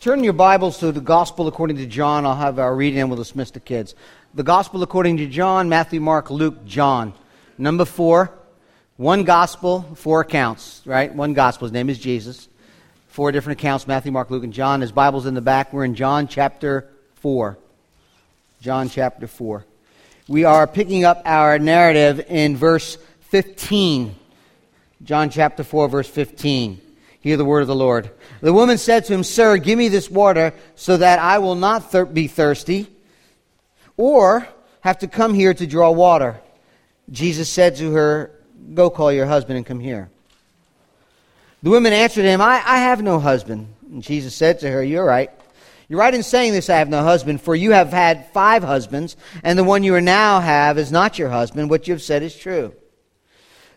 Turn your Bibles to the Gospel according to John. I'll have our reading and we'll dismiss the kids. The Gospel according to John, Matthew, Mark, Luke, John. Number four, one Gospel, four accounts, right? One Gospel. His name is Jesus. Four different accounts Matthew, Mark, Luke, and John. His Bible's in the back. We're in John chapter 4. John chapter 4. We are picking up our narrative in verse 15. John chapter 4, verse 15. Hear the word of the Lord. The woman said to him, Sir, give me this water so that I will not thir- be thirsty or have to come here to draw water. Jesus said to her, Go call your husband and come here. The woman answered him, I, I have no husband. And Jesus said to her, You're right. You're right in saying this, I have no husband, for you have had five husbands, and the one you are now have is not your husband. What you have said is true.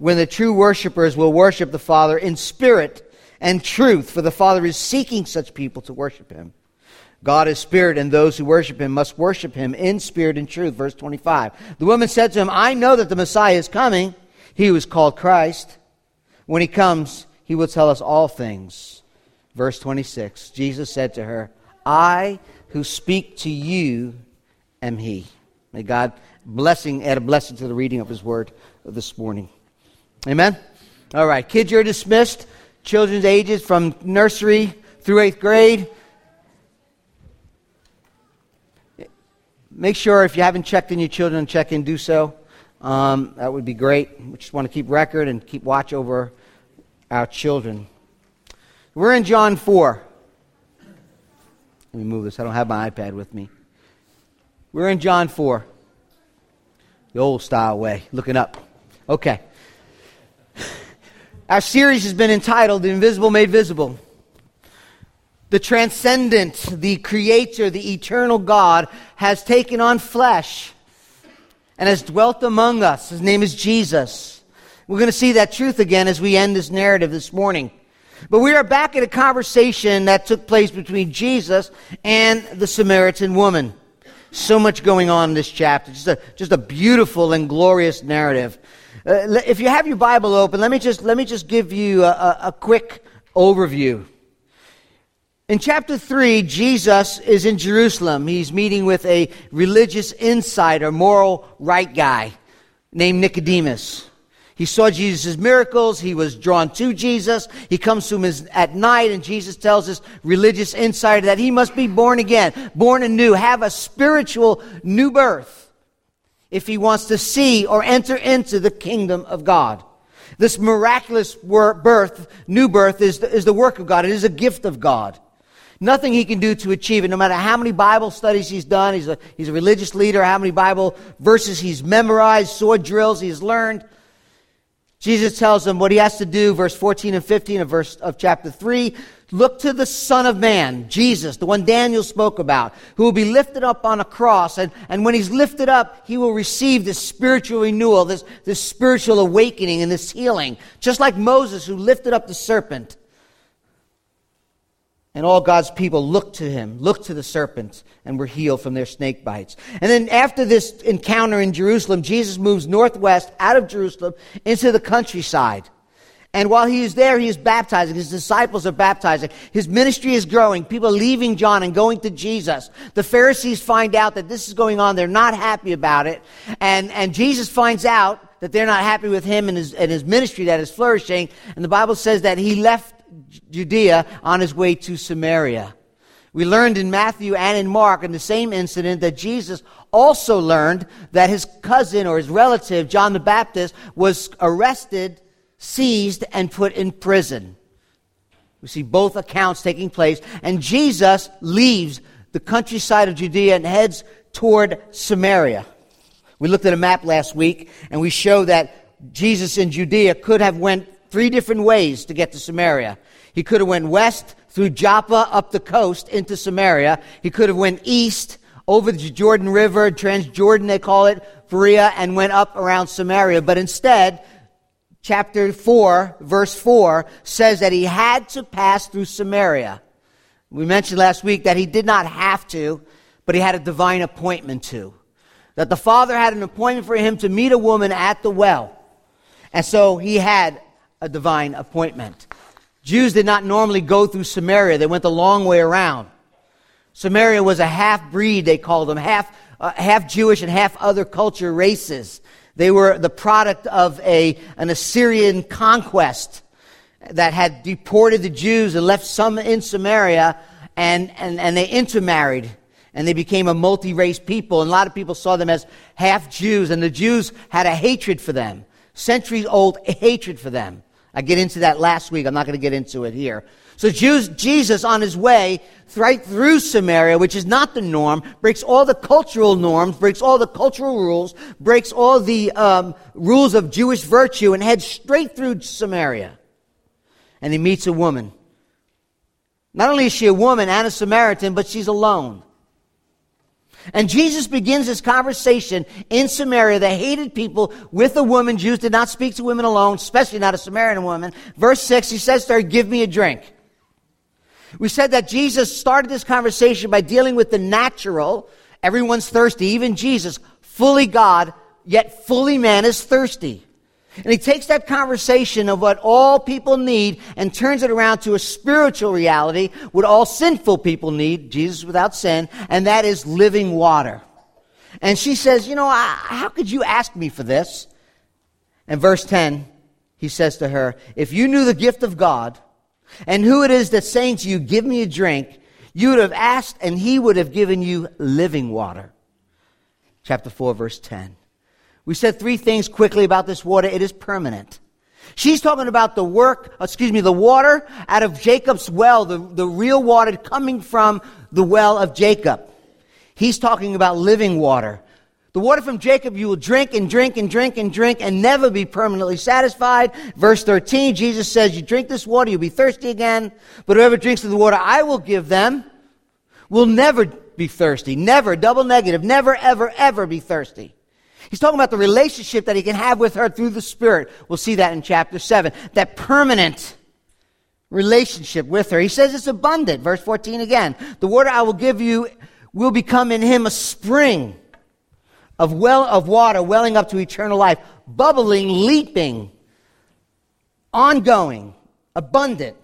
when the true worshippers will worship the Father in spirit and truth, for the Father is seeking such people to worship him. God is spirit, and those who worship him must worship him in spirit and truth. Verse 25. The woman said to him, I know that the Messiah is coming. He was called Christ. When he comes, he will tell us all things. Verse 26. Jesus said to her, I who speak to you am he. May God blessing add a blessing to the reading of his word this morning. Amen? All right, kids, you're dismissed. Children's ages from nursery through eighth grade. Make sure if you haven't checked in your children, check in, do so. Um, that would be great. We just want to keep record and keep watch over our children. We're in John 4. Let me move this. I don't have my iPad with me. We're in John 4. The old style way, looking up. Okay. Our series has been entitled The Invisible Made Visible. The transcendent, the creator, the eternal God has taken on flesh and has dwelt among us. His name is Jesus. We're going to see that truth again as we end this narrative this morning. But we are back at a conversation that took place between Jesus and the Samaritan woman. So much going on in this chapter. Just a, just a beautiful and glorious narrative. Uh, if you have your Bible open, let me just, let me just give you a, a, quick overview. In chapter 3, Jesus is in Jerusalem. He's meeting with a religious insider, moral right guy named Nicodemus. He saw Jesus' miracles. He was drawn to Jesus. He comes to him at night, and Jesus tells this religious insider that he must be born again, born anew, have a spiritual new birth if he wants to see or enter into the kingdom of God. This miraculous birth, new birth, is the, is the work of God. It is a gift of God. Nothing he can do to achieve it, no matter how many Bible studies he's done. He's a, he's a religious leader, how many Bible verses he's memorized, sword drills he's learned. Jesus tells him what he has to do, verse 14 and 15 of, verse, of chapter 3. Look to the Son of Man, Jesus, the one Daniel spoke about, who will be lifted up on a cross. And, and when he's lifted up, he will receive this spiritual renewal, this, this spiritual awakening and this healing. Just like Moses, who lifted up the serpent. And all God's people looked to him, looked to the serpent, and were healed from their snake bites. And then after this encounter in Jerusalem, Jesus moves northwest out of Jerusalem into the countryside. And while he is there, he is baptizing. His disciples are baptizing. His ministry is growing. People are leaving John and going to Jesus. The Pharisees find out that this is going on. They're not happy about it. And, and Jesus finds out that they're not happy with him and his, and his ministry that is flourishing. And the Bible says that he left Judea on his way to Samaria. We learned in Matthew and in Mark in the same incident that Jesus also learned that his cousin or his relative, John the Baptist, was arrested seized, and put in prison. We see both accounts taking place, and Jesus leaves the countryside of Judea and heads toward Samaria. We looked at a map last week, and we show that Jesus in Judea could have went three different ways to get to Samaria. He could have went west through Joppa up the coast into Samaria. He could have went east over the Jordan River, Transjordan they call it, Perea, and went up around Samaria. But instead, chapter 4, verse 4 says that he had to pass through Samaria. We mentioned last week that he did not have to, but he had a divine appointment to. That the Father had an appointment for him to meet a woman at the well. And so he had a divine appointment. Jews did not normally go through Samaria, they went the long way around. Samaria was a half breed, they called them, half, uh, half Jewish and half other culture races. They were the product of a, an Assyrian conquest that had deported the Jews and left some in Samaria, and, and, and they intermarried. And they became a multi race people. And a lot of people saw them as half Jews, and the Jews had a hatred for them, centuries old hatred for them. I get into that last week. I'm not going to get into it here. So Jesus on his way right through Samaria, which is not the norm, breaks all the cultural norms, breaks all the cultural rules, breaks all the um, rules of Jewish virtue, and heads straight through Samaria. And he meets a woman. Not only is she a woman and a Samaritan, but she's alone. And Jesus begins this conversation in Samaria, the hated people, with a woman. Jews did not speak to women alone, especially not a Samaritan woman. Verse 6, he says to her, Give me a drink. We said that Jesus started this conversation by dealing with the natural. Everyone's thirsty, even Jesus, fully God, yet fully man, is thirsty. And he takes that conversation of what all people need and turns it around to a spiritual reality, what all sinful people need, Jesus without sin, and that is living water. And she says, You know, I, how could you ask me for this? And verse 10, he says to her, If you knew the gift of God and who it is that's saying to you, Give me a drink, you would have asked and he would have given you living water. Chapter 4, verse 10. We said three things quickly about this water. It is permanent. She's talking about the work, excuse me, the water out of Jacob's well, the, the real water coming from the well of Jacob. He's talking about living water. The water from Jacob you will drink and drink and drink and drink and never be permanently satisfied. Verse 13, Jesus says, You drink this water, you'll be thirsty again. But whoever drinks of the water I will give them will never be thirsty. Never, double negative, never, ever, ever be thirsty. He's talking about the relationship that he can have with her through the Spirit. We'll see that in chapter 7. That permanent relationship with her. He says it's abundant. Verse 14 again. The water I will give you will become in him a spring of well of water welling up to eternal life, bubbling, leaping, ongoing, abundant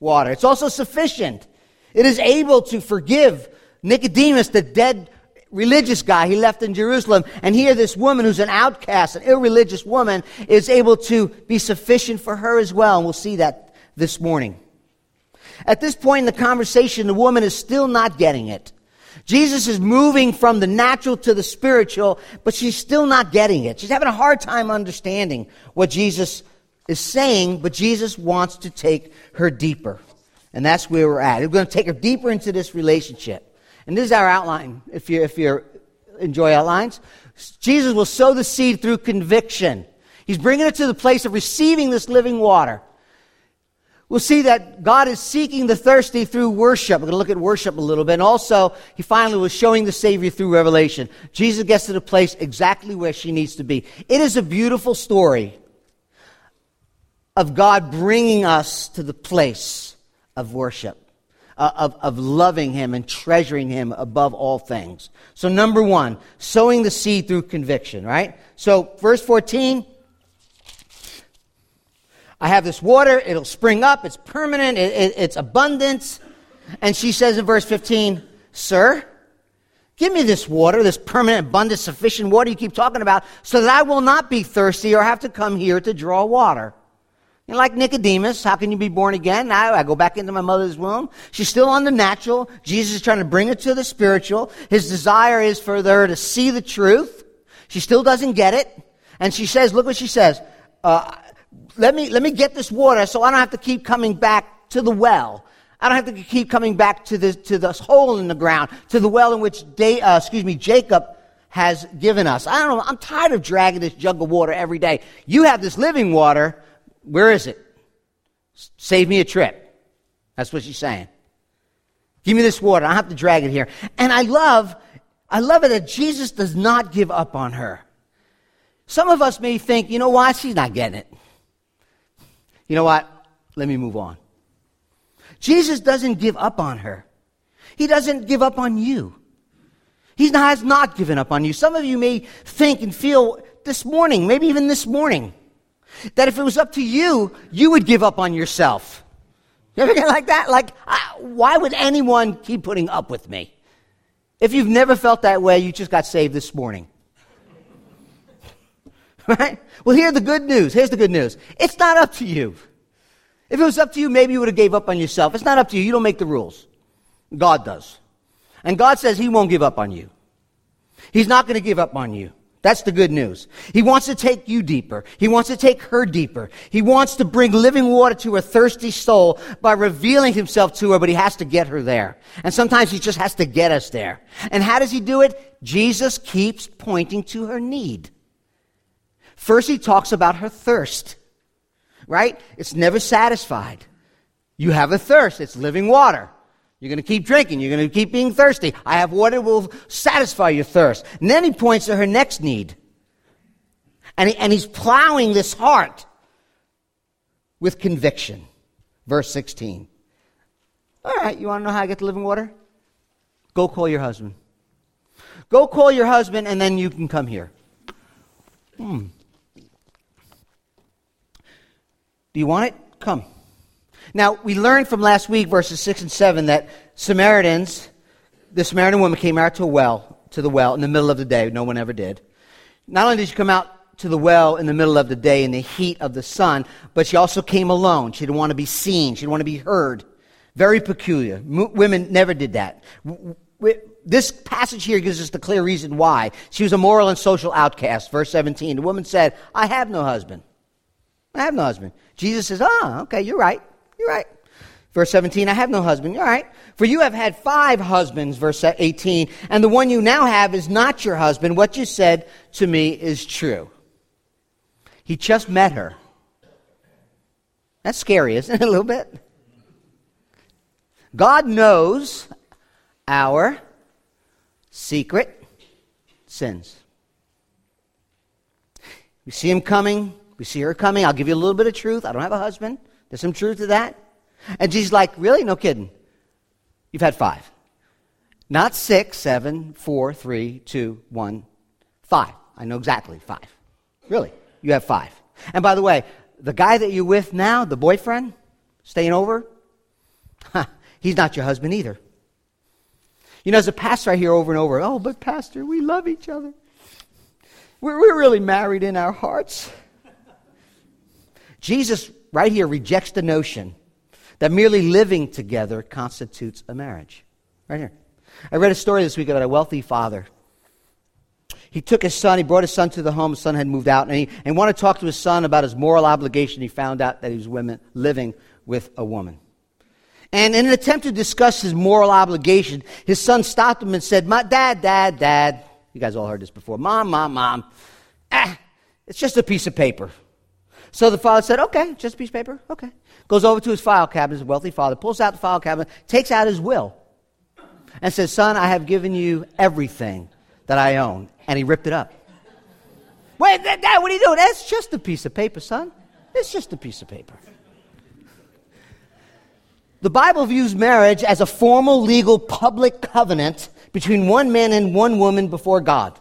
water. It's also sufficient. It is able to forgive Nicodemus, the dead religious guy he left in Jerusalem. And here, this woman who's an outcast, an irreligious woman, is able to be sufficient for her as well. And we'll see that this morning. At this point in the conversation, the woman is still not getting it. Jesus is moving from the natural to the spiritual, but she's still not getting it. She's having a hard time understanding what Jesus is saying, but Jesus wants to take her deeper. And that's where we're at. We're going to take her deeper into this relationship. And this is our outline, if you, if you enjoy outlines. Jesus will sow the seed through conviction. He's bringing it to the place of receiving this living water. We'll see that God is seeking the thirsty through worship. We're going to look at worship a little bit. And also, he finally was showing the Savior through revelation. Jesus gets to the place exactly where she needs to be. It is a beautiful story of God bringing us to the place of worship uh, of, of loving Him and treasuring Him above all things. So, number one, sowing the seed through conviction, right? So, verse 14. I have this water, it'll spring up, it's permanent, it, it, it's abundance. And she says in verse 15, Sir, give me this water, this permanent, abundant, sufficient water you keep talking about, so that I will not be thirsty or have to come here to draw water. Know, like Nicodemus, how can you be born again? Now I go back into my mother's womb. She's still on the natural. Jesus is trying to bring her to the spiritual. His desire is for her to see the truth. She still doesn't get it. And she says, look what she says. Uh, let me, let me get this water so I don't have to keep coming back to the well. I don't have to keep coming back to this, to this hole in the ground, to the well in which, they, uh, excuse me, Jacob has given us. I don't know. I'm tired of dragging this jug of water every day. You have this living water. Where is it? Save me a trip. That's what she's saying. Give me this water. I have to drag it here. And I love I love it that Jesus does not give up on her. Some of us may think, you know what? She's not getting it. You know what? Let me move on. Jesus doesn't give up on her. He doesn't give up on you. He has not given up on you. Some of you may think and feel this morning, maybe even this morning, that if it was up to you, you would give up on yourself. You ever get like that? Like, why would anyone keep putting up with me? If you've never felt that way, you just got saved this morning. right? Well, here's the good news. Here's the good news. It's not up to you. If it was up to you, maybe you would have gave up on yourself. It's not up to you. You don't make the rules. God does. And God says he won't give up on you. He's not going to give up on you. That's the good news. He wants to take you deeper. He wants to take her deeper. He wants to bring living water to a thirsty soul by revealing himself to her, but he has to get her there. And sometimes he just has to get us there. And how does he do it? Jesus keeps pointing to her need. First, he talks about her thirst, right? It's never satisfied. You have a thirst. It's living water. You're going to keep drinking. You're going to keep being thirsty. I have water will satisfy your thirst. And then he points to her next need. And, he, and he's plowing this heart with conviction. Verse 16. All right, you want to know how I get the living water? Go call your husband. Go call your husband, and then you can come here. Hmm. Do you want it? Come. Now, we learned from last week, verses 6 and 7, that Samaritans, the Samaritan woman came out to a well, to the well in the middle of the day. No one ever did. Not only did she come out to the well in the middle of the day in the heat of the sun, but she also came alone. She didn't want to be seen. She didn't want to be heard. Very peculiar. M- women never did that. This passage here gives us the clear reason why. She was a moral and social outcast. Verse 17. The woman said, I have no husband. I have no husband. Jesus says, Ah, okay, you're right. You're right. Verse 17, I have no husband. You're right. For you have had five husbands, verse 18, and the one you now have is not your husband. What you said to me is true. He just met her. That's scary, isn't it? A little bit. God knows our secret sins. We see him coming. We see her coming. I'll give you a little bit of truth. I don't have a husband. There's some truth to that. And Jesus like, really? No kidding. You've had five. Not six, seven, four, three, two, one, five. I know exactly five. Really. You have five. And by the way, the guy that you're with now, the boyfriend, staying over, he's not your husband either. You know, as a pastor, I hear over and over, oh, but pastor, we love each other. We're, we're really married in our hearts. Jesus right here rejects the notion that merely living together constitutes a marriage. Right here. I read a story this week about a wealthy father. He took his son, he brought his son to the home. His son had moved out, and he and wanted to talk to his son about his moral obligation. He found out that he was women, living with a woman. And in an attempt to discuss his moral obligation, his son stopped him and said, My dad, dad, dad. You guys all heard this before. Mom, mom, mom. Ah, it's just a piece of paper. So the father said, Okay, just a piece of paper? Okay. Goes over to his file cabinet, his wealthy father, pulls out the file cabinet, takes out his will, and says, Son, I have given you everything that I own. And he ripped it up. Wait, Dad, what are you doing? That's just a piece of paper, son. It's just a piece of paper. The Bible views marriage as a formal, legal, public covenant between one man and one woman before God.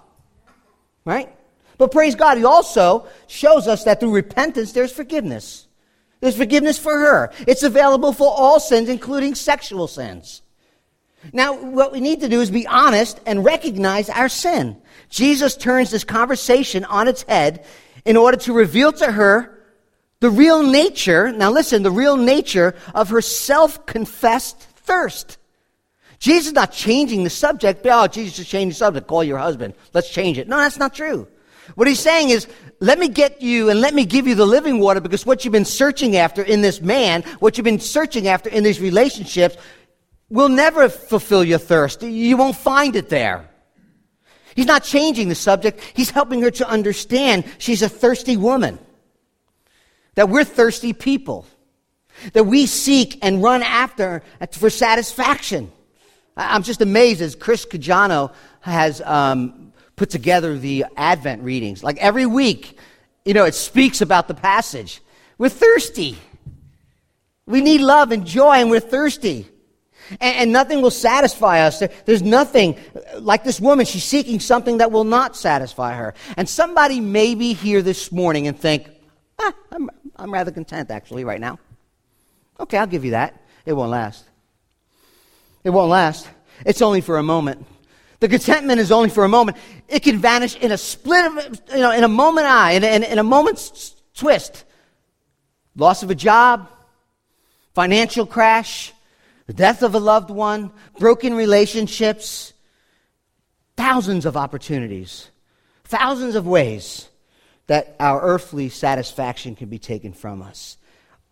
Right? But praise God, He also shows us that through repentance there's forgiveness. There's forgiveness for her. It's available for all sins, including sexual sins. Now, what we need to do is be honest and recognize our sin. Jesus turns this conversation on its head in order to reveal to her the real nature, now listen, the real nature of her self confessed thirst. Jesus is not changing the subject. Oh, Jesus is changing the subject. Call your husband. Let's change it. No, that's not true. What he's saying is, let me get you and let me give you the living water because what you've been searching after in this man, what you've been searching after in these relationships, will never fulfill your thirst. You won't find it there. He's not changing the subject. He's helping her to understand she's a thirsty woman. That we're thirsty people. That we seek and run after for satisfaction. I'm just amazed as Chris Cajano has um, put together the Advent readings. Like every week, you know, it speaks about the passage. We're thirsty. We need love and joy, and we're thirsty. And, and nothing will satisfy us. There, there's nothing like this woman. She's seeking something that will not satisfy her. And somebody may be here this morning and think, ah, I'm, I'm rather content actually right now. Okay, I'll give you that. It won't last. It won't last. It's only for a moment. The contentment is only for a moment. It can vanish in a split of, you know, in a moment eye, in, in, in a moment's twist. Loss of a job, financial crash, the death of a loved one, broken relationships, thousands of opportunities, thousands of ways that our earthly satisfaction can be taken from us.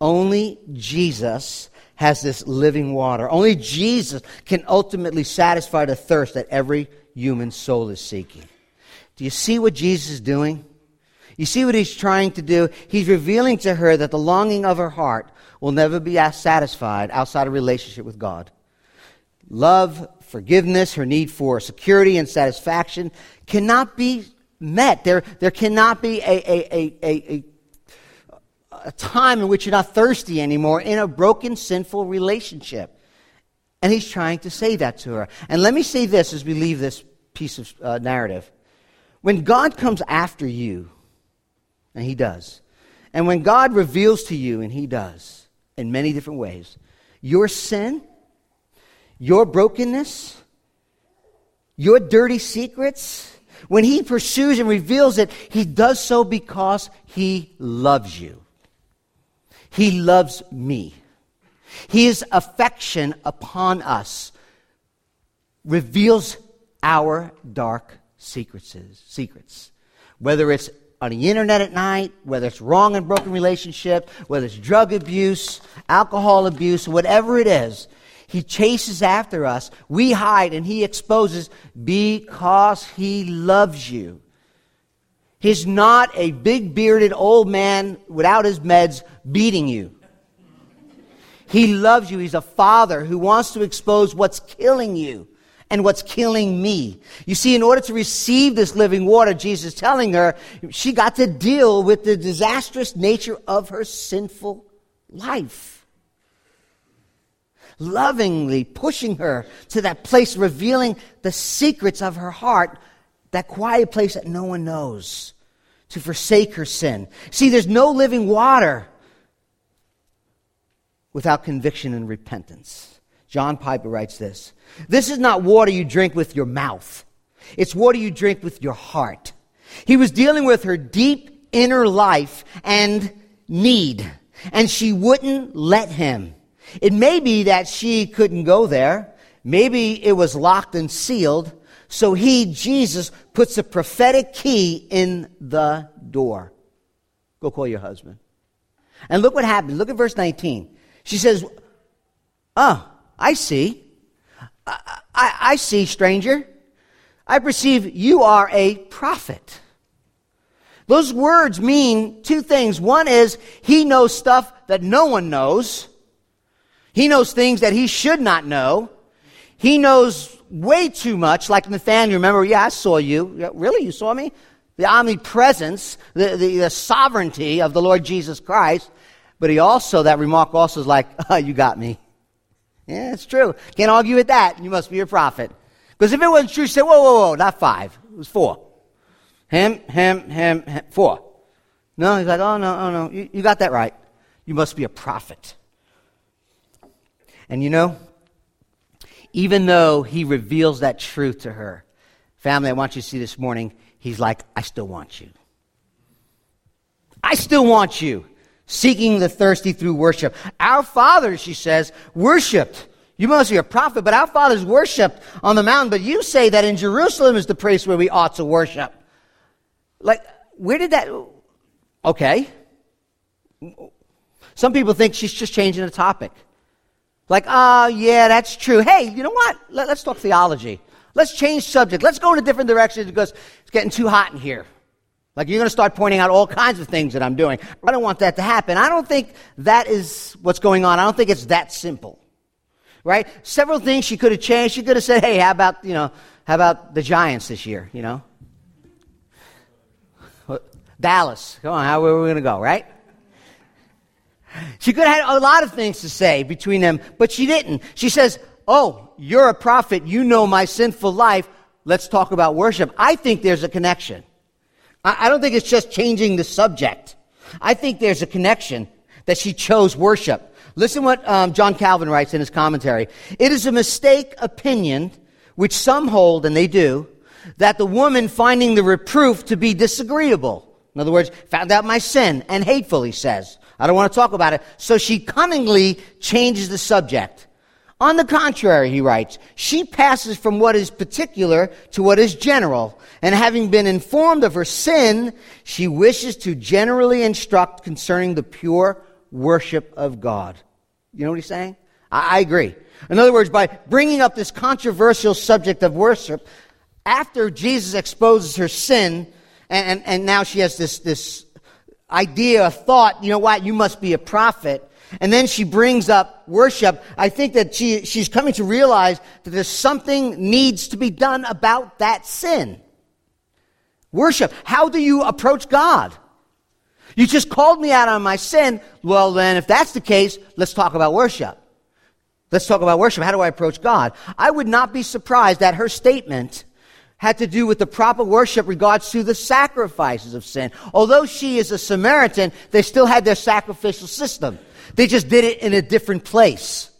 Only Jesus has this living water. Only Jesus can ultimately satisfy the thirst that every human soul is seeking. Do you see what Jesus is doing? You see what he's trying to do? He's revealing to her that the longing of her heart will never be satisfied outside a relationship with God. Love, forgiveness, her need for security and satisfaction cannot be met. There, there cannot be a, a, a, a, a time in which you're not thirsty anymore in a broken, sinful relationship. And he's trying to say that to her. And let me say this as we leave this piece of uh, narrative. When God comes after you, and he does, and when God reveals to you, and he does, in many different ways, your sin, your brokenness, your dirty secrets, when he pursues and reveals it, he does so because he loves you. He loves me. His affection upon us reveals our dark secrets, secrets. Whether it's on the internet at night, whether it's wrong and broken relationship, whether it's drug abuse, alcohol abuse, whatever it is, he chases after us. We hide and he exposes because he loves you. He's not a big bearded old man without his meds beating you. He loves you. He's a father who wants to expose what's killing you and what's killing me. You see, in order to receive this living water, Jesus telling her she got to deal with the disastrous nature of her sinful life. Lovingly pushing her to that place, revealing the secrets of her heart, that quiet place that no one knows, to forsake her sin. See, there's no living water without conviction and repentance. John Piper writes this This is not water you drink with your mouth, it's water you drink with your heart. He was dealing with her deep inner life and need, and she wouldn't let him. It may be that she couldn't go there. Maybe it was locked and sealed. So he, Jesus, puts a prophetic key in the door. Go call your husband. And look what happened. Look at verse 19. She says, Oh, I see. I, I, I see, stranger. I perceive you are a prophet. Those words mean two things. One is he knows stuff that no one knows. He knows things that he should not know. He knows way too much, like Nathaniel. Remember, yeah, I saw you. Really? You saw me? The omnipresence, the, the, the sovereignty of the Lord Jesus Christ. But he also, that remark also is like, oh, you got me. Yeah, it's true. Can't argue with that. You must be a prophet. Because if it wasn't true, say, whoa, whoa, whoa, not five. It was four. Him, him, him, him four. No, he's like, oh, no, oh, no, you, you got that right. You must be a prophet. And you know, even though he reveals that truth to her, family, I want you to see this morning, he's like, I still want you. I still want you seeking the thirsty through worship. Our fathers, she says, worshiped. You must be a prophet, but our fathers worshiped on the mountain. But you say that in Jerusalem is the place where we ought to worship. Like, where did that? Okay. Some people think she's just changing the topic. Like, oh, yeah, that's true. Hey, you know what? Let, us talk theology. Let's change subject. Let's go in a different direction because it's getting too hot in here. Like you're going to start pointing out all kinds of things that I'm doing. I don't want that to happen. I don't think that is what's going on. I don't think it's that simple. right? Several things she could have changed. She could have said, hey, how about, you know, how about the Giants this year, you know? Dallas. Come on, how are we going to go, right? She could have had a lot of things to say between them, but she didn't. She says, Oh, you're a prophet. You know my sinful life. Let's talk about worship. I think there's a connection. I don't think it's just changing the subject. I think there's a connection that she chose worship. Listen what um, John Calvin writes in his commentary. It is a mistake opinion, which some hold, and they do, that the woman finding the reproof to be disagreeable. In other words, found out my sin and hateful, he says. I don't want to talk about it. So she cunningly changes the subject. On the contrary, he writes, she passes from what is particular to what is general, and having been informed of her sin, she wishes to generally instruct concerning the pure worship of God. You know what he's saying? I, I agree. In other words, by bringing up this controversial subject of worship, after Jesus exposes her sin, and, and, and now she has this, this idea, a thought, you know what, you must be a prophet. And then she brings up worship. I think that she, she's coming to realize that there's something needs to be done about that sin. Worship. How do you approach God? You just called me out on my sin. Well, then, if that's the case, let's talk about worship. Let's talk about worship. How do I approach God? I would not be surprised that her statement had to do with the proper worship regards to the sacrifices of sin. Although she is a Samaritan, they still had their sacrificial system. They just did it in a different place.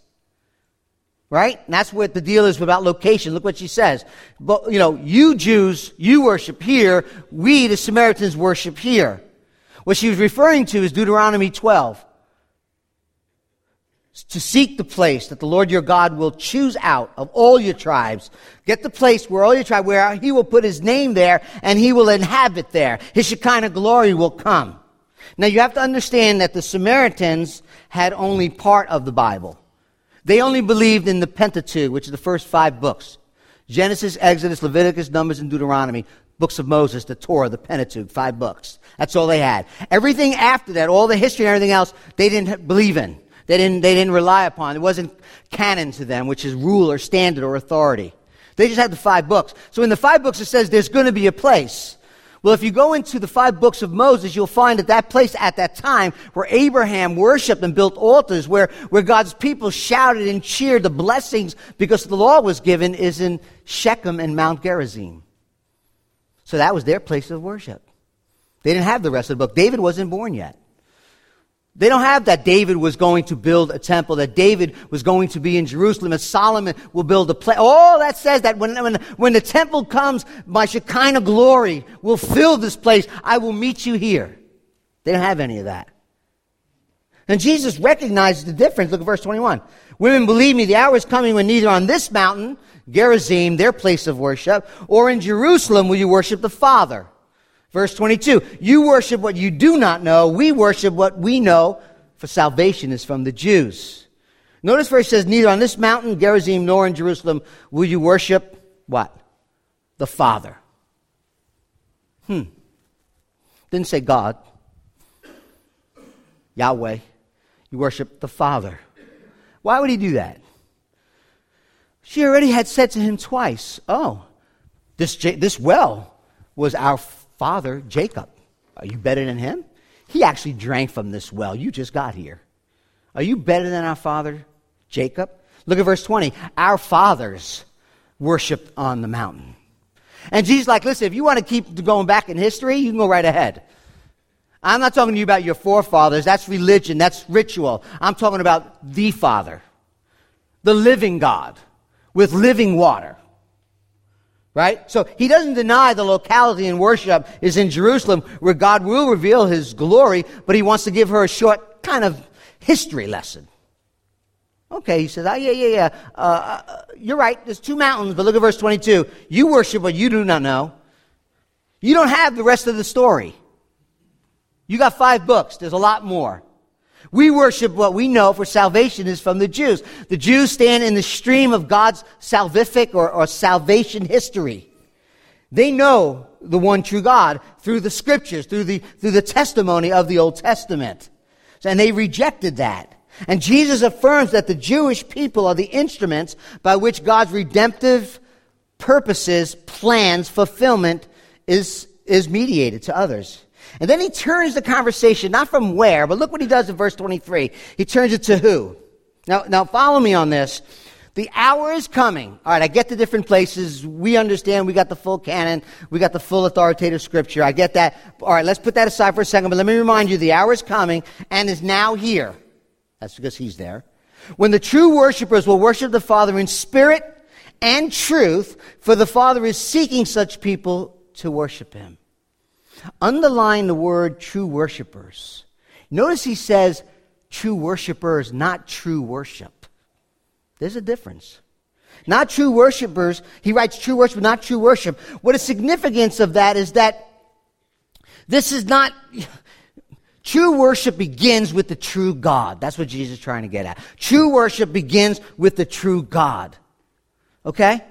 Right? And that's what the deal is about location. Look what she says. But, you know, you Jews, you worship here. We, the Samaritans, worship here. What she was referring to is Deuteronomy 12 to seek the place that the Lord your God will choose out of all your tribes. Get the place where all your tribe, where he will put his name there and he will inhabit there. His Shekinah glory will come. Now you have to understand that the Samaritans had only part of the Bible. They only believed in the Pentateuch, which is the first five books. Genesis, Exodus, Leviticus, Numbers, and Deuteronomy. Books of Moses, the Torah, the Pentateuch, five books. That's all they had. Everything after that, all the history and everything else, they didn't believe in. They didn't, they didn't rely upon. It wasn't canon to them, which is rule or standard or authority. They just had the five books. So in the five books it says there's going to be a place. Well, if you go into the five books of Moses, you'll find that that place at that time where Abraham worshiped and built altars, where, where God's people shouted and cheered the blessings because the law was given, is in Shechem and Mount Gerizim. So that was their place of worship. They didn't have the rest of the book. David wasn't born yet. They don't have that David was going to build a temple, that David was going to be in Jerusalem, and Solomon will build a place. All that says that when, when, when the temple comes, my Shekinah glory will fill this place. I will meet you here. They don't have any of that. And Jesus recognizes the difference. Look at verse 21. Women, believe me, the hour is coming when neither on this mountain, Gerizim, their place of worship, or in Jerusalem will you worship the Father. Verse 22, you worship what you do not know. We worship what we know, for salvation is from the Jews. Notice verse says, neither on this mountain, Gerizim, nor in Jerusalem will you worship what? The Father. Hmm. Didn't say God. Yahweh. You worship the Father. Why would he do that? She already had said to him twice, Oh, this, this well was our father, Jacob. Are you better than him? He actually drank from this well. You just got here. Are you better than our father, Jacob? Look at verse 20. Our fathers worshiped on the mountain. And Jesus like, listen, if you want to keep going back in history, you can go right ahead. I'm not talking to you about your forefathers. That's religion. That's ritual. I'm talking about the Father, the living God with living water. Right? So he doesn't deny the locality in worship is in Jerusalem where God will reveal his glory, but he wants to give her a short kind of history lesson. Okay, he says, oh, yeah, yeah, yeah. Uh, uh, you're right. There's two mountains, but look at verse 22. You worship what you do not know. You don't have the rest of the story. You got five books. There's a lot more. We worship what we know for salvation is from the Jews. The Jews stand in the stream of God's salvific or, or salvation history. They know the one true God through the scriptures, through the, through the testimony of the Old Testament. And they rejected that. And Jesus affirms that the Jewish people are the instruments by which God's redemptive purposes, plans, fulfillment is, is mediated to others. And then he turns the conversation, not from where, but look what he does in verse 23. He turns it to who. Now, now follow me on this. The hour is coming. All right, I get the different places. We understand we got the full canon. We got the full authoritative scripture. I get that. All right, let's put that aside for a second, but let me remind you the hour is coming and is now here. That's because he's there. When the true worshipers will worship the Father in spirit and truth, for the Father is seeking such people to worship him. Underline the word true worshipers. Notice he says true worshipers, not true worship. There's a difference. Not true worshipers. He writes true worship, not true worship. What the significance of that is that this is not, true worship begins with the true God. That's what Jesus is trying to get at. True worship begins with the true God. Okay?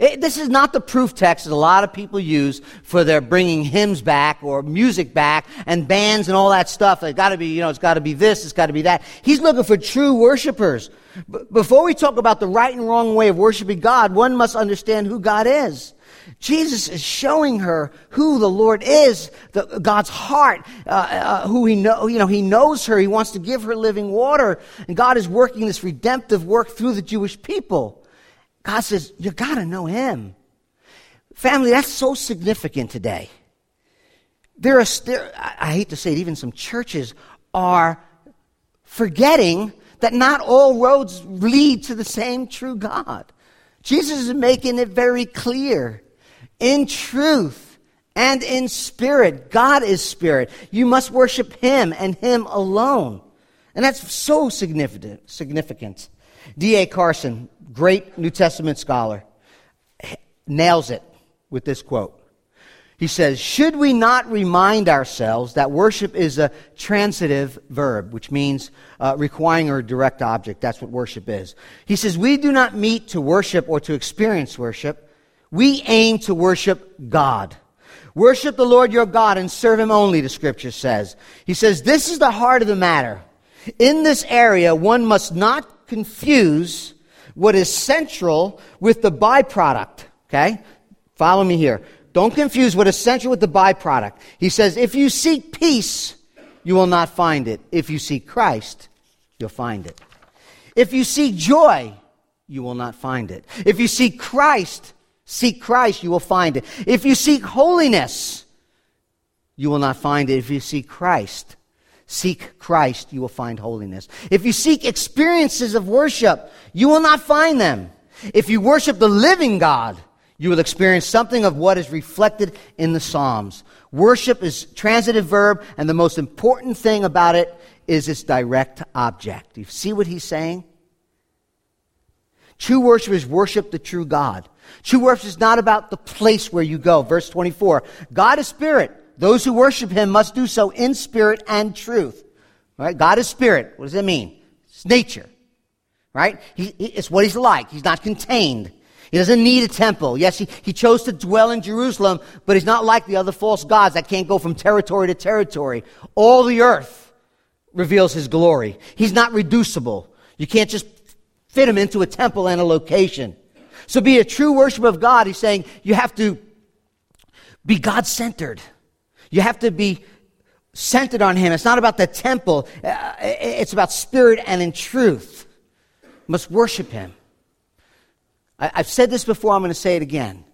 It, this is not the proof text that a lot of people use for their bringing hymns back or music back and bands and all that stuff. It's got to be, you know, it's got to be this, it's got to be that. He's looking for true worshipers. B- before we talk about the right and wrong way of worshiping God, one must understand who God is. Jesus is showing her who the Lord is, the, God's heart, uh, uh, who he know, you know, he knows her. He wants to give her living water, and God is working this redemptive work through the Jewish people. God says, you got to know Him. Family, that's so significant today. There are, there, I hate to say it, even some churches are forgetting that not all roads lead to the same true God. Jesus is making it very clear. In truth and in spirit, God is spirit. You must worship Him and Him alone. And that's so significant. significant. D.A. Carson, great New Testament scholar, nails it with this quote. He says, Should we not remind ourselves that worship is a transitive verb, which means uh, requiring a direct object? That's what worship is. He says, We do not meet to worship or to experience worship. We aim to worship God. Worship the Lord your God and serve him only, the scripture says. He says, This is the heart of the matter. In this area, one must not confuse what is central with the byproduct. Okay? Follow me here. Don't confuse what is central with the byproduct. He says, if you seek peace, you will not find it. If you seek Christ, you'll find it. If you seek joy, you will not find it. If you seek Christ, seek Christ, you will find it. If you seek holiness, you will not find it. If you seek Christ, Seek Christ, you will find holiness. If you seek experiences of worship, you will not find them. If you worship the living God, you will experience something of what is reflected in the Psalms. Worship is transitive verb, and the most important thing about it is its direct object. You see what he's saying? True worshipers worship the true God. True worship is not about the place where you go. Verse 24. God is spirit. Those who worship him must do so in spirit and truth. Right? God is spirit. What does that mean? It's nature. Right? He, it's what he's like. He's not contained. He doesn't need a temple. Yes, he, he chose to dwell in Jerusalem, but he's not like the other false gods that can't go from territory to territory. All the earth reveals his glory. He's not reducible. You can't just fit him into a temple and a location. So be a true worshiper of God. He's saying you have to be God centered. You have to be centered on Him. It's not about the temple, uh, it's about spirit and in truth. You must worship Him. I've said this before, I'm going to say it again.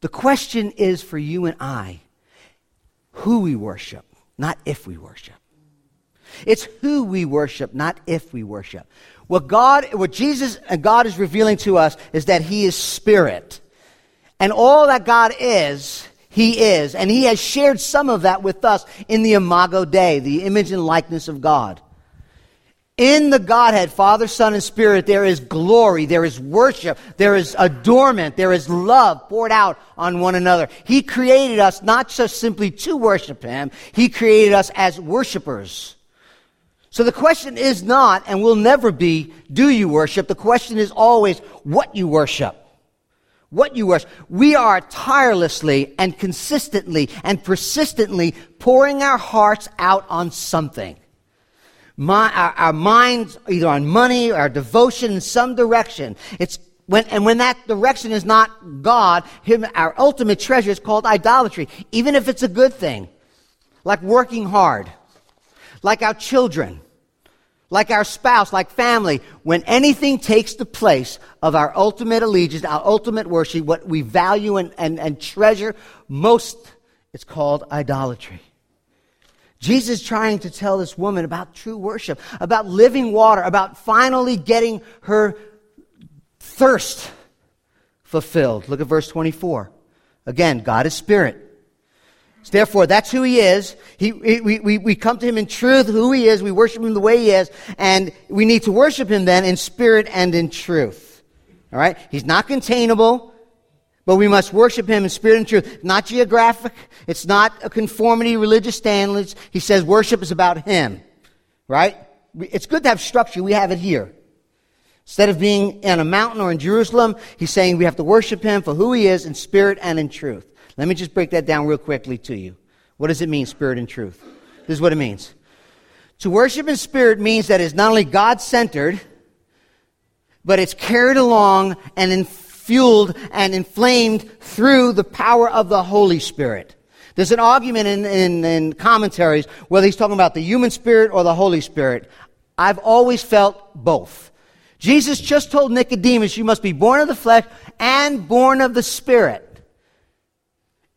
The question is for you and I who we worship, not if we worship. It's who we worship, not if we worship. What God, what Jesus and God is revealing to us is that He is spirit. And all that God is, he is. And He has shared some of that with us in the Imago Dei, the image and likeness of God. In the Godhead, Father, Son, and Spirit, there is glory, there is worship, there is adornment, there is love poured out on one another. He created us not just simply to worship Him, He created us as worshipers. So the question is not, and will never be, do you worship? The question is always what you worship what you worship. We are tirelessly and consistently and persistently pouring our hearts out on something. My, our, our minds either on money or our devotion in some direction. It's when, and when that direction is not God, him, our ultimate treasure is called idolatry, even if it's a good thing. Like working hard. Like our children. Like our spouse, like family. When anything takes the place of our ultimate allegiance, our ultimate worship, what we value and, and, and treasure most, it's called idolatry. Jesus is trying to tell this woman about true worship, about living water, about finally getting her thirst fulfilled. Look at verse 24. Again, God is spirit. Therefore, that's who he is. He, we, we, we come to him in truth, who he is. We worship him the way he is. And we need to worship him then in spirit and in truth. All right? He's not containable, but we must worship him in spirit and truth. Not geographic. It's not a conformity religious standards. He says worship is about him. Right? It's good to have structure. We have it here. Instead of being in a mountain or in Jerusalem, he's saying we have to worship him for who he is in spirit and in truth. Let me just break that down real quickly to you. What does it mean, spirit and truth? This is what it means. To worship in spirit means that it's not only God centered, but it's carried along and fueled and inflamed through the power of the Holy Spirit. There's an argument in, in, in, commentaries whether he's talking about the human spirit or the Holy Spirit. I've always felt both. Jesus just told Nicodemus, you must be born of the flesh and born of the Spirit.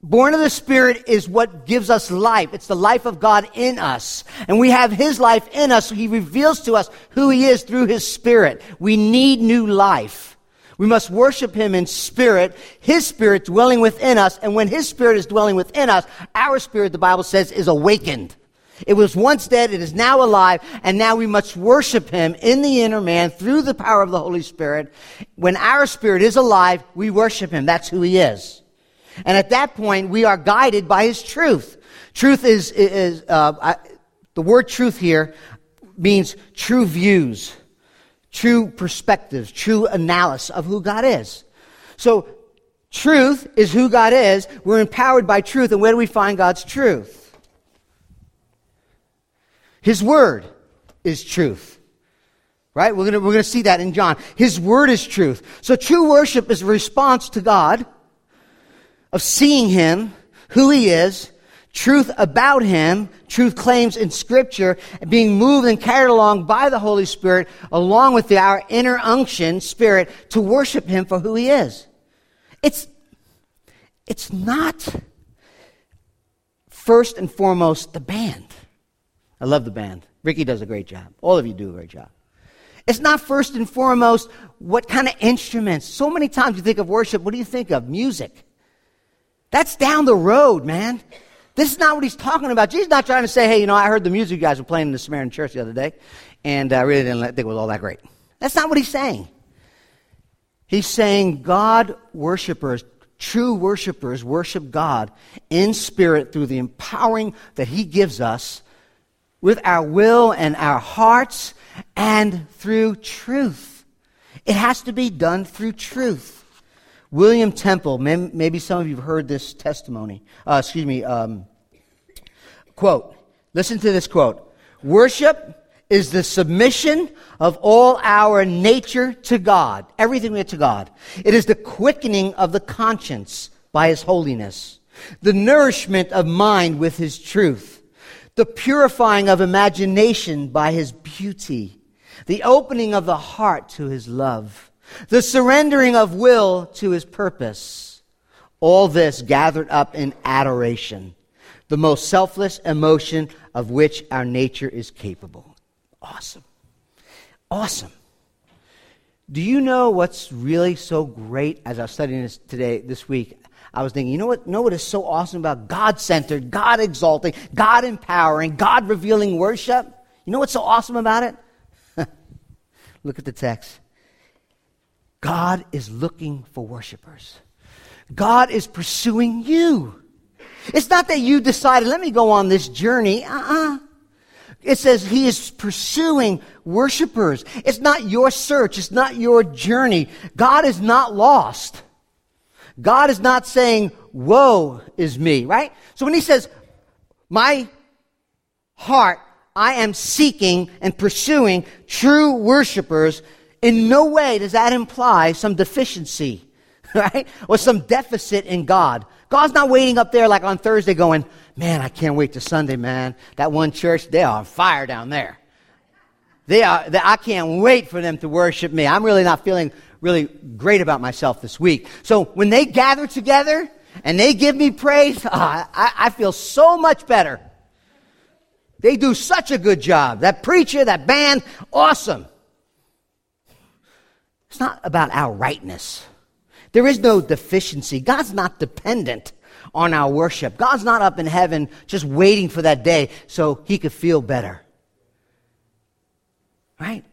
Born of the Spirit is what gives us life. It's the life of God in us. And we have His life in us. So he reveals to us who He is through His Spirit. We need new life. We must worship Him in spirit, His Spirit dwelling within us. And when His Spirit is dwelling within us, our spirit, the Bible says, is awakened. It was once dead, it is now alive, and now we must worship him in the inner man through the power of the Holy Spirit. When our spirit is alive, we worship him. That's who he is. And at that point, we are guided by his truth. Truth is, is uh, I, the word truth here means true views, true perspectives, true analysis of who God is. So, truth is who God is. We're empowered by truth, and where do we find God's truth? His word is truth. Right? We're gonna, we're gonna see that in John. His word is truth. So true worship is a response to God of seeing Him, who He is, truth about Him, truth claims in Scripture, being moved and carried along by the Holy Spirit, along with the, our inner unction spirit, to worship Him for who He is. It's, it's not first and foremost the band. I love the band. Ricky does a great job. All of you do a great job. It's not first and foremost what kind of instruments. So many times you think of worship, what do you think of? Music. That's down the road, man. This is not what he's talking about. Jesus is not trying to say, hey, you know, I heard the music you guys were playing in the Samaritan church the other day, and I really didn't think it was all that great. That's not what he's saying. He's saying God worshipers, true worshipers, worship God in spirit through the empowering that he gives us with our will and our hearts and through truth. It has to be done through truth. William Temple, maybe some of you have heard this testimony. Uh, excuse me. Um, quote. Listen to this quote. Worship is the submission of all our nature to God. Everything we to God. It is the quickening of the conscience by His holiness. The nourishment of mind with His truth the purifying of imagination by his beauty, the opening of the heart to his love, the surrendering of will to his purpose. All this gathered up in adoration, the most selfless emotion of which our nature is capable. Awesome. Awesome. Do you know what's really so great as I was studying this today, this week? I was thinking, you know what, know what is so awesome about God centered, God exalting, God empowering, God revealing worship? You know what's so awesome about it? Look at the text. God is looking for worshipers. God is pursuing you. It's not that you decided, let me go on this journey. Uh uh-uh. uh It says he is pursuing worshipers. It's not your search. It's not your journey. God is not lost. God is not saying, woe is me, right? So when he says, my heart, I am seeking and pursuing true worshipers, in no way does that imply some deficiency, right? Or some deficit in God. God's not waiting up there like on Thursday going, man, I can't wait to Sunday, man. That one church, they are on fire down there. They are, they, I can't wait for them to worship me. I'm really not feeling really great about myself this week. So when they gather together and they give me praise, oh, I, I feel so much better. They do such a good job. That preacher, that band, awesome. It's not about our rightness. There is no deficiency. God's not dependent on our worship. God's not up in heaven just waiting for that day so he could feel better. Right?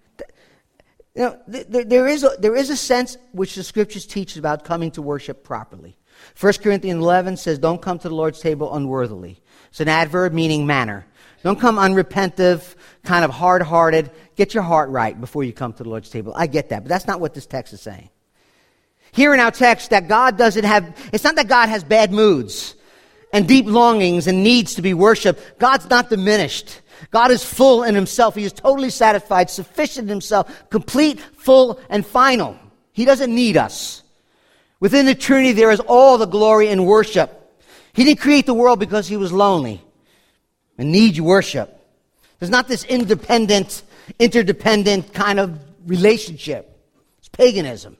You know, there, is a, there is a sense which the scriptures teach about coming to worship properly. 1 Corinthians 11 says, Don't come to the Lord's table unworthily. It's an adverb meaning manner. Don't come unrepentive, kind of hard hearted. Get your heart right before you come to the Lord's table. I get that, but that's not what this text is saying. Here in our text, that God doesn't have, it's not that God has bad moods and deep longings and needs to be worshiped. God's not diminished. God is full in himself. He is totally satisfied, sufficient in himself, complete, full, and final. He doesn't need us. Within the Trinity, there is all the glory and worship. He didn't create the world because he was lonely and needs worship. There's not this independent, interdependent kind of relationship. It's paganism.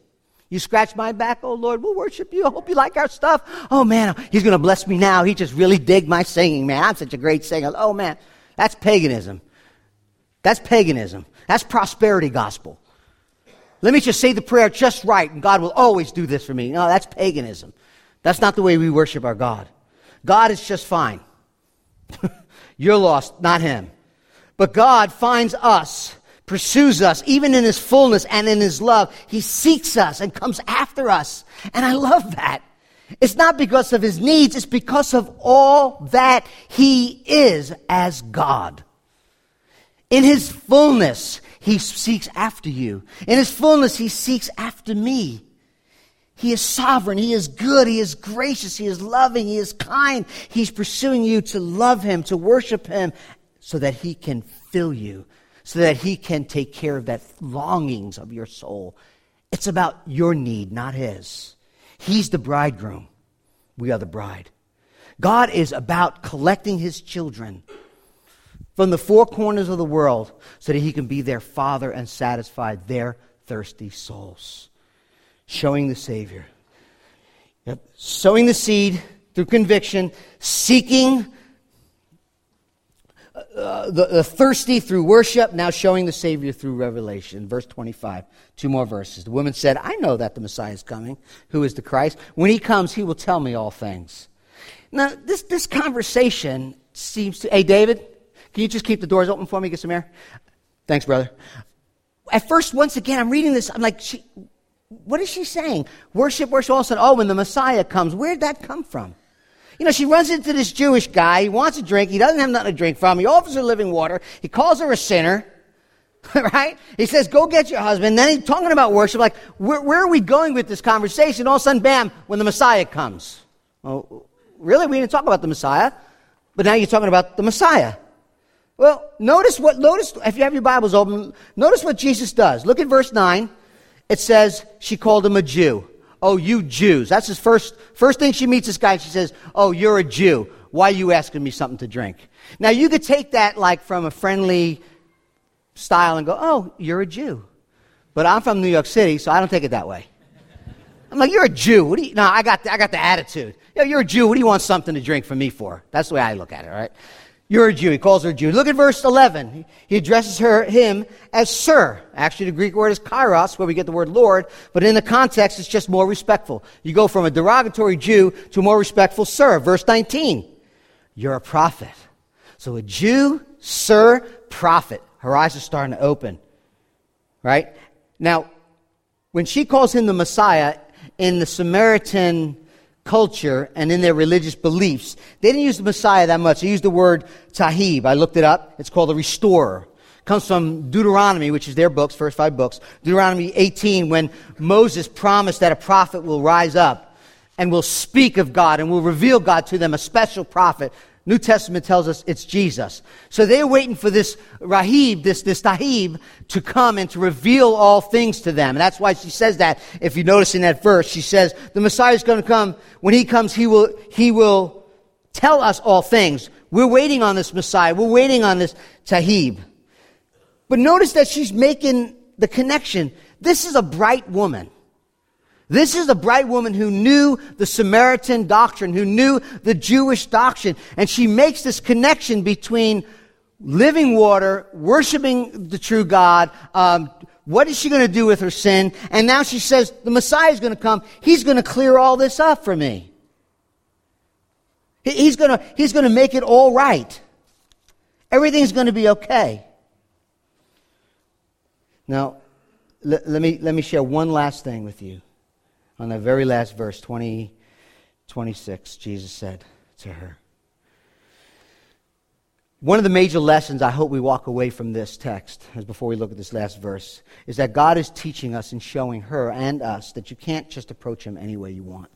You scratch my back, oh Lord, we'll worship you. I hope you like our stuff. Oh man, he's going to bless me now. He just really dig my singing, man. I'm such a great singer. Oh man. That's paganism. That's paganism. That's prosperity gospel. Let me just say the prayer just right, and God will always do this for me. No, that's paganism. That's not the way we worship our God. God is just fine. You're lost, not Him. But God finds us, pursues us, even in His fullness and in His love. He seeks us and comes after us. And I love that. It's not because of his needs, it's because of all that he is as God. In his fullness, he seeks after you. In his fullness, he seeks after me. He is sovereign. He is good. He is gracious. He is loving. He is kind. He's pursuing you to love him, to worship him, so that he can fill you, so that he can take care of that longings of your soul. It's about your need, not his. He's the bridegroom. We are the bride. God is about collecting his children from the four corners of the world so that he can be their father and satisfy their thirsty souls. Showing the Savior. Yep. Sowing the seed through conviction, seeking uh, the, the, thirsty through worship, now showing the Savior through revelation. Verse 25, two more verses. The woman said, I know that the Messiah is coming, who is the Christ. When he comes, he will tell me all things. Now, this, this conversation seems to. Hey, David, can you just keep the doors open for me? Get some air? Thanks, brother. At first, once again, I'm reading this. I'm like, she, what is she saying? Worship, worship. All of a sudden, oh, when the Messiah comes, where'd that come from? You know, she runs into this Jewish guy. He wants a drink. He doesn't have nothing to drink from. He offers her living water. He calls her a sinner. right? He says, go get your husband. Then he's talking about worship. Like, where, where, are we going with this conversation? All of a sudden, bam, when the Messiah comes. Well, really? We didn't talk about the Messiah. But now you're talking about the Messiah. Well, notice what, notice, if you have your Bibles open, notice what Jesus does. Look at verse 9. It says, she called him a Jew. Oh, you Jews. That's his first, first thing she meets this guy. She says, Oh, you're a Jew. Why are you asking me something to drink? Now, you could take that like from a friendly style and go, Oh, you're a Jew. But I'm from New York City, so I don't take it that way. I'm like, You're a Jew. What do you, no, I got, the, I got the attitude. You're a Jew. What do you want something to drink from me for? That's the way I look at it, all right? You're a Jew. He calls her a Jew. Look at verse 11. He addresses her, him as sir. Actually, the Greek word is kurios, where we get the word Lord, but in the context, it's just more respectful. You go from a derogatory Jew to a more respectful sir. Verse 19. You're a prophet. So a Jew, sir, prophet. Her eyes are starting to open. Right? Now, when she calls him the Messiah, in the Samaritan culture and in their religious beliefs. They didn't use the Messiah that much. They used the word Taheb. I looked it up. It's called the restorer. It comes from Deuteronomy, which is their books, first five books. Deuteronomy 18, when Moses promised that a prophet will rise up and will speak of God and will reveal God to them, a special prophet New Testament tells us it's Jesus. So they're waiting for this Rahib, this, this Taheb, to come and to reveal all things to them. And that's why she says that. If you notice in that verse, she says, the Messiah is going to come. When he comes, he will, he will tell us all things. We're waiting on this Messiah. We're waiting on this Taheb. But notice that she's making the connection. This is a bright woman. This is a bright woman who knew the Samaritan doctrine, who knew the Jewish doctrine. And she makes this connection between living water, worshiping the true God, um, what is she going to do with her sin? And now she says, the Messiah is going to come. He's going to clear all this up for me. He's going to, he's going to make it all right. Everything's going to be okay. Now, let, me, let me share one last thing with you on the very last verse, 20, 26, Jesus said to her. One of the major lessons I hope we walk away from this text, as before we look at this last verse, is that God is teaching us and showing her and us that you can't just approach Him any way you want.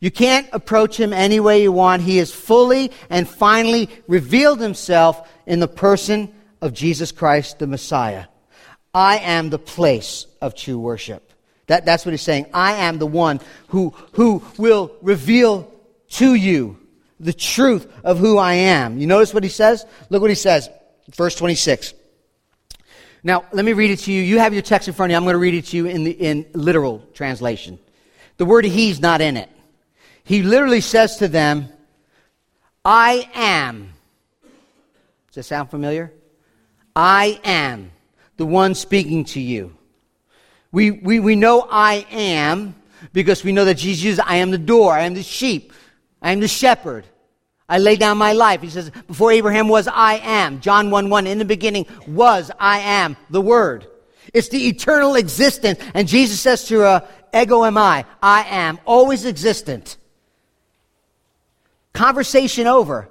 You can't approach Him any way you want. He has fully and finally revealed Himself in the person of Jesus Christ, the Messiah. I am the place of true worship. That, that's what he's saying. I am the one who, who will reveal to you the truth of who I am. You notice what he says? Look what he says. Verse 26. Now, let me read it to you. You have your text in front of you. I'm going to read it to you in the in literal translation. The word he's not in it. He literally says to them, I am. Does that sound familiar? I am the one speaking to you. We, we, we know I am because we know that Jesus I am the door, I am the sheep, I am the shepherd. I lay down my life. He says, before Abraham was, I am. John 1 1, in the beginning was, I am, the Word. It's the eternal existence. And Jesus says to her, Ego eimi, I am, always existent. Conversation over.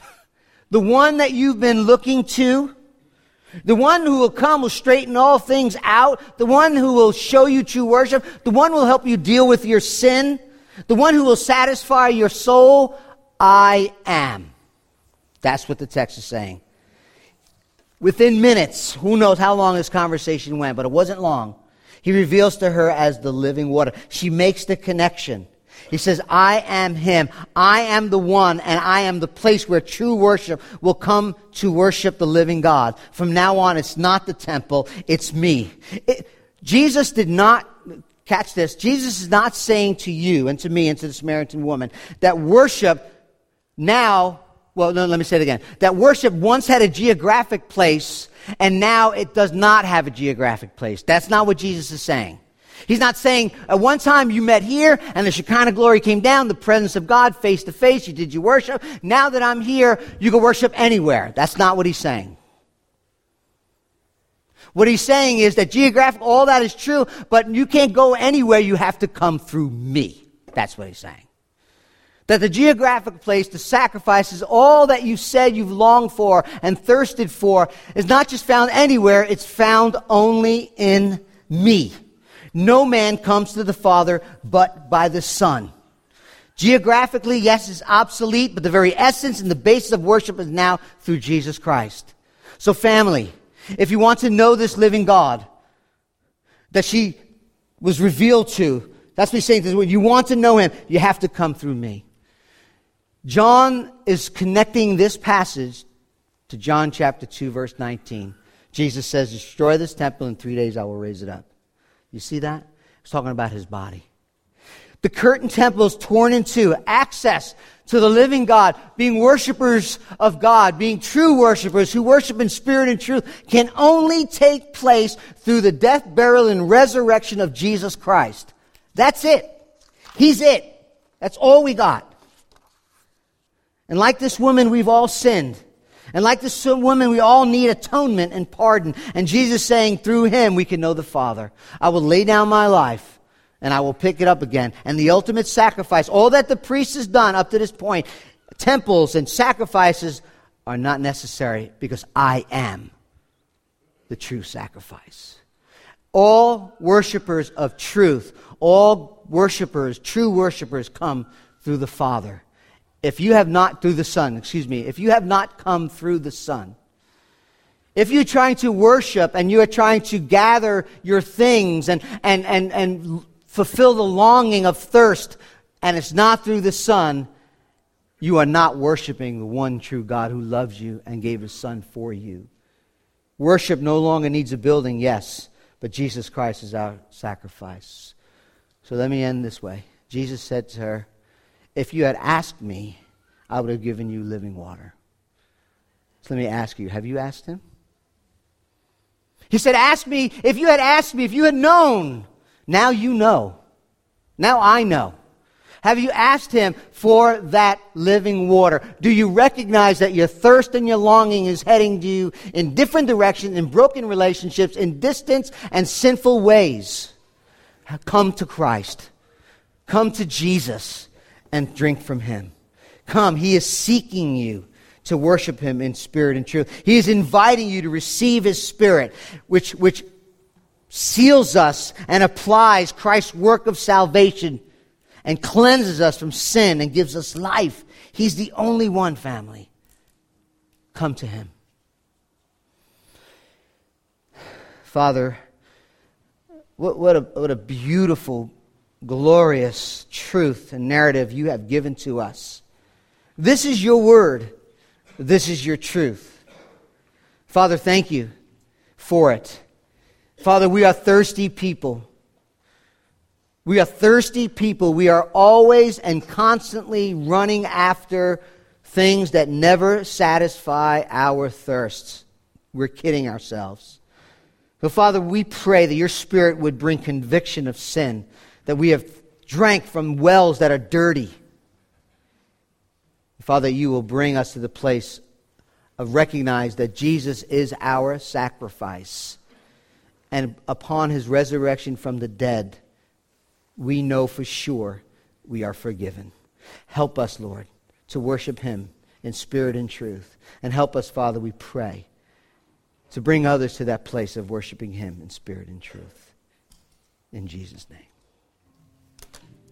The one that you've been looking to, the one who will come will straighten all things out. The one who will show you true worship. The one who will help you deal with your sin. The one who will satisfy your soul. I am. That's what the text is saying. Within minutes, who knows how long this conversation went, but it wasn't long. He reveals to her as the living water. She makes the connection. He says, I am Him. I am the one, and I am the place where true worship will come to worship the living God. From now on, it's not the temple, it's me. It, Jesus did not, catch this, Jesus is not saying to you and to me and to the Samaritan woman that worship now, well, no, let me say it again, that worship once had a geographic place, and now it does not have a geographic place. That's not what Jesus is saying. He's not saying, at one time you met here and the Shekinah glory came down, the presence of God face to face, you did your worship. Now that I'm here, you can worship anywhere. That's not what he's saying. What he's saying is that geographic, all that is true, but you can't go anywhere, you have to come through me. That's what he's saying. That the geographic place, the sacrifices, all that you said you've longed for and thirsted for is not just found anywhere, it's found only in me. No man comes to the Father but by the Son. Geographically, yes, it's obsolete, but the very essence and the basis of worship is now through Jesus Christ. So, family, if you want to know this living God that she was revealed to, that's what he's saying. When you want to know him, you have to come through me. John is connecting this passage to John chapter 2, verse 19. Jesus says, Destroy this temple, in three days I will raise it up. You see that? He's talking about his body. The curtain temple is torn in two. Access to the living God, being worshipers of God, being true worshipers who worship in spirit and truth can only take place through the death, burial, and resurrection of Jesus Christ. That's it. He's it. That's all we got. And like this woman, we've all sinned. And like this woman, we all need atonement and pardon. And Jesus saying, through him, we can know the Father. I will lay down my life and I will pick it up again. And the ultimate sacrifice, all that the priest has done up to this point, temples and sacrifices are not necessary because I am the true sacrifice. All worshipers of truth, all worshipers, true worshipers come through the Father. If you have not, through the Son, excuse me, if you have not come through the Son, if you're trying to worship and you are trying to gather your things and, and, and, and fulfill the longing of thirst, and it's not through the Son, you are not worshiping the one true God who loves you and gave his Son for you. Worship no longer needs a building, yes, but Jesus Christ is our sacrifice. So let me end this way. Jesus said to her, If you had asked me, I would have given you living water. So let me ask you have you asked him? He said, Ask me, if you had asked me, if you had known, now you know. Now I know. Have you asked Him for that living water? Do you recognize that your thirst and your longing is heading to you in different directions, in broken relationships, in distance and sinful ways? Come to Christ. Come to Jesus and drink from Him. Come, He is seeking you to worship Him in spirit and truth. He is inviting you to receive His Spirit, which, which seals us and applies Christ's work of salvation and cleanses us from sin and gives us life. He's the only one, family. Come to Him. Father, what, what, a, what a beautiful, glorious truth and narrative you have given to us. This is your word. This is your truth. Father, thank you for it. Father, we are thirsty people. We are thirsty people. We are always and constantly running after things that never satisfy our thirsts. We're kidding ourselves. So, Father, we pray that your Spirit would bring conviction of sin, that we have drank from wells that are dirty. Father, you will bring us to the place of recognize that Jesus is our sacrifice. And upon his resurrection from the dead, we know for sure we are forgiven. Help us, Lord, to worship him in spirit and truth. And help us, Father, we pray, to bring others to that place of worshiping him in spirit and truth. In Jesus' name.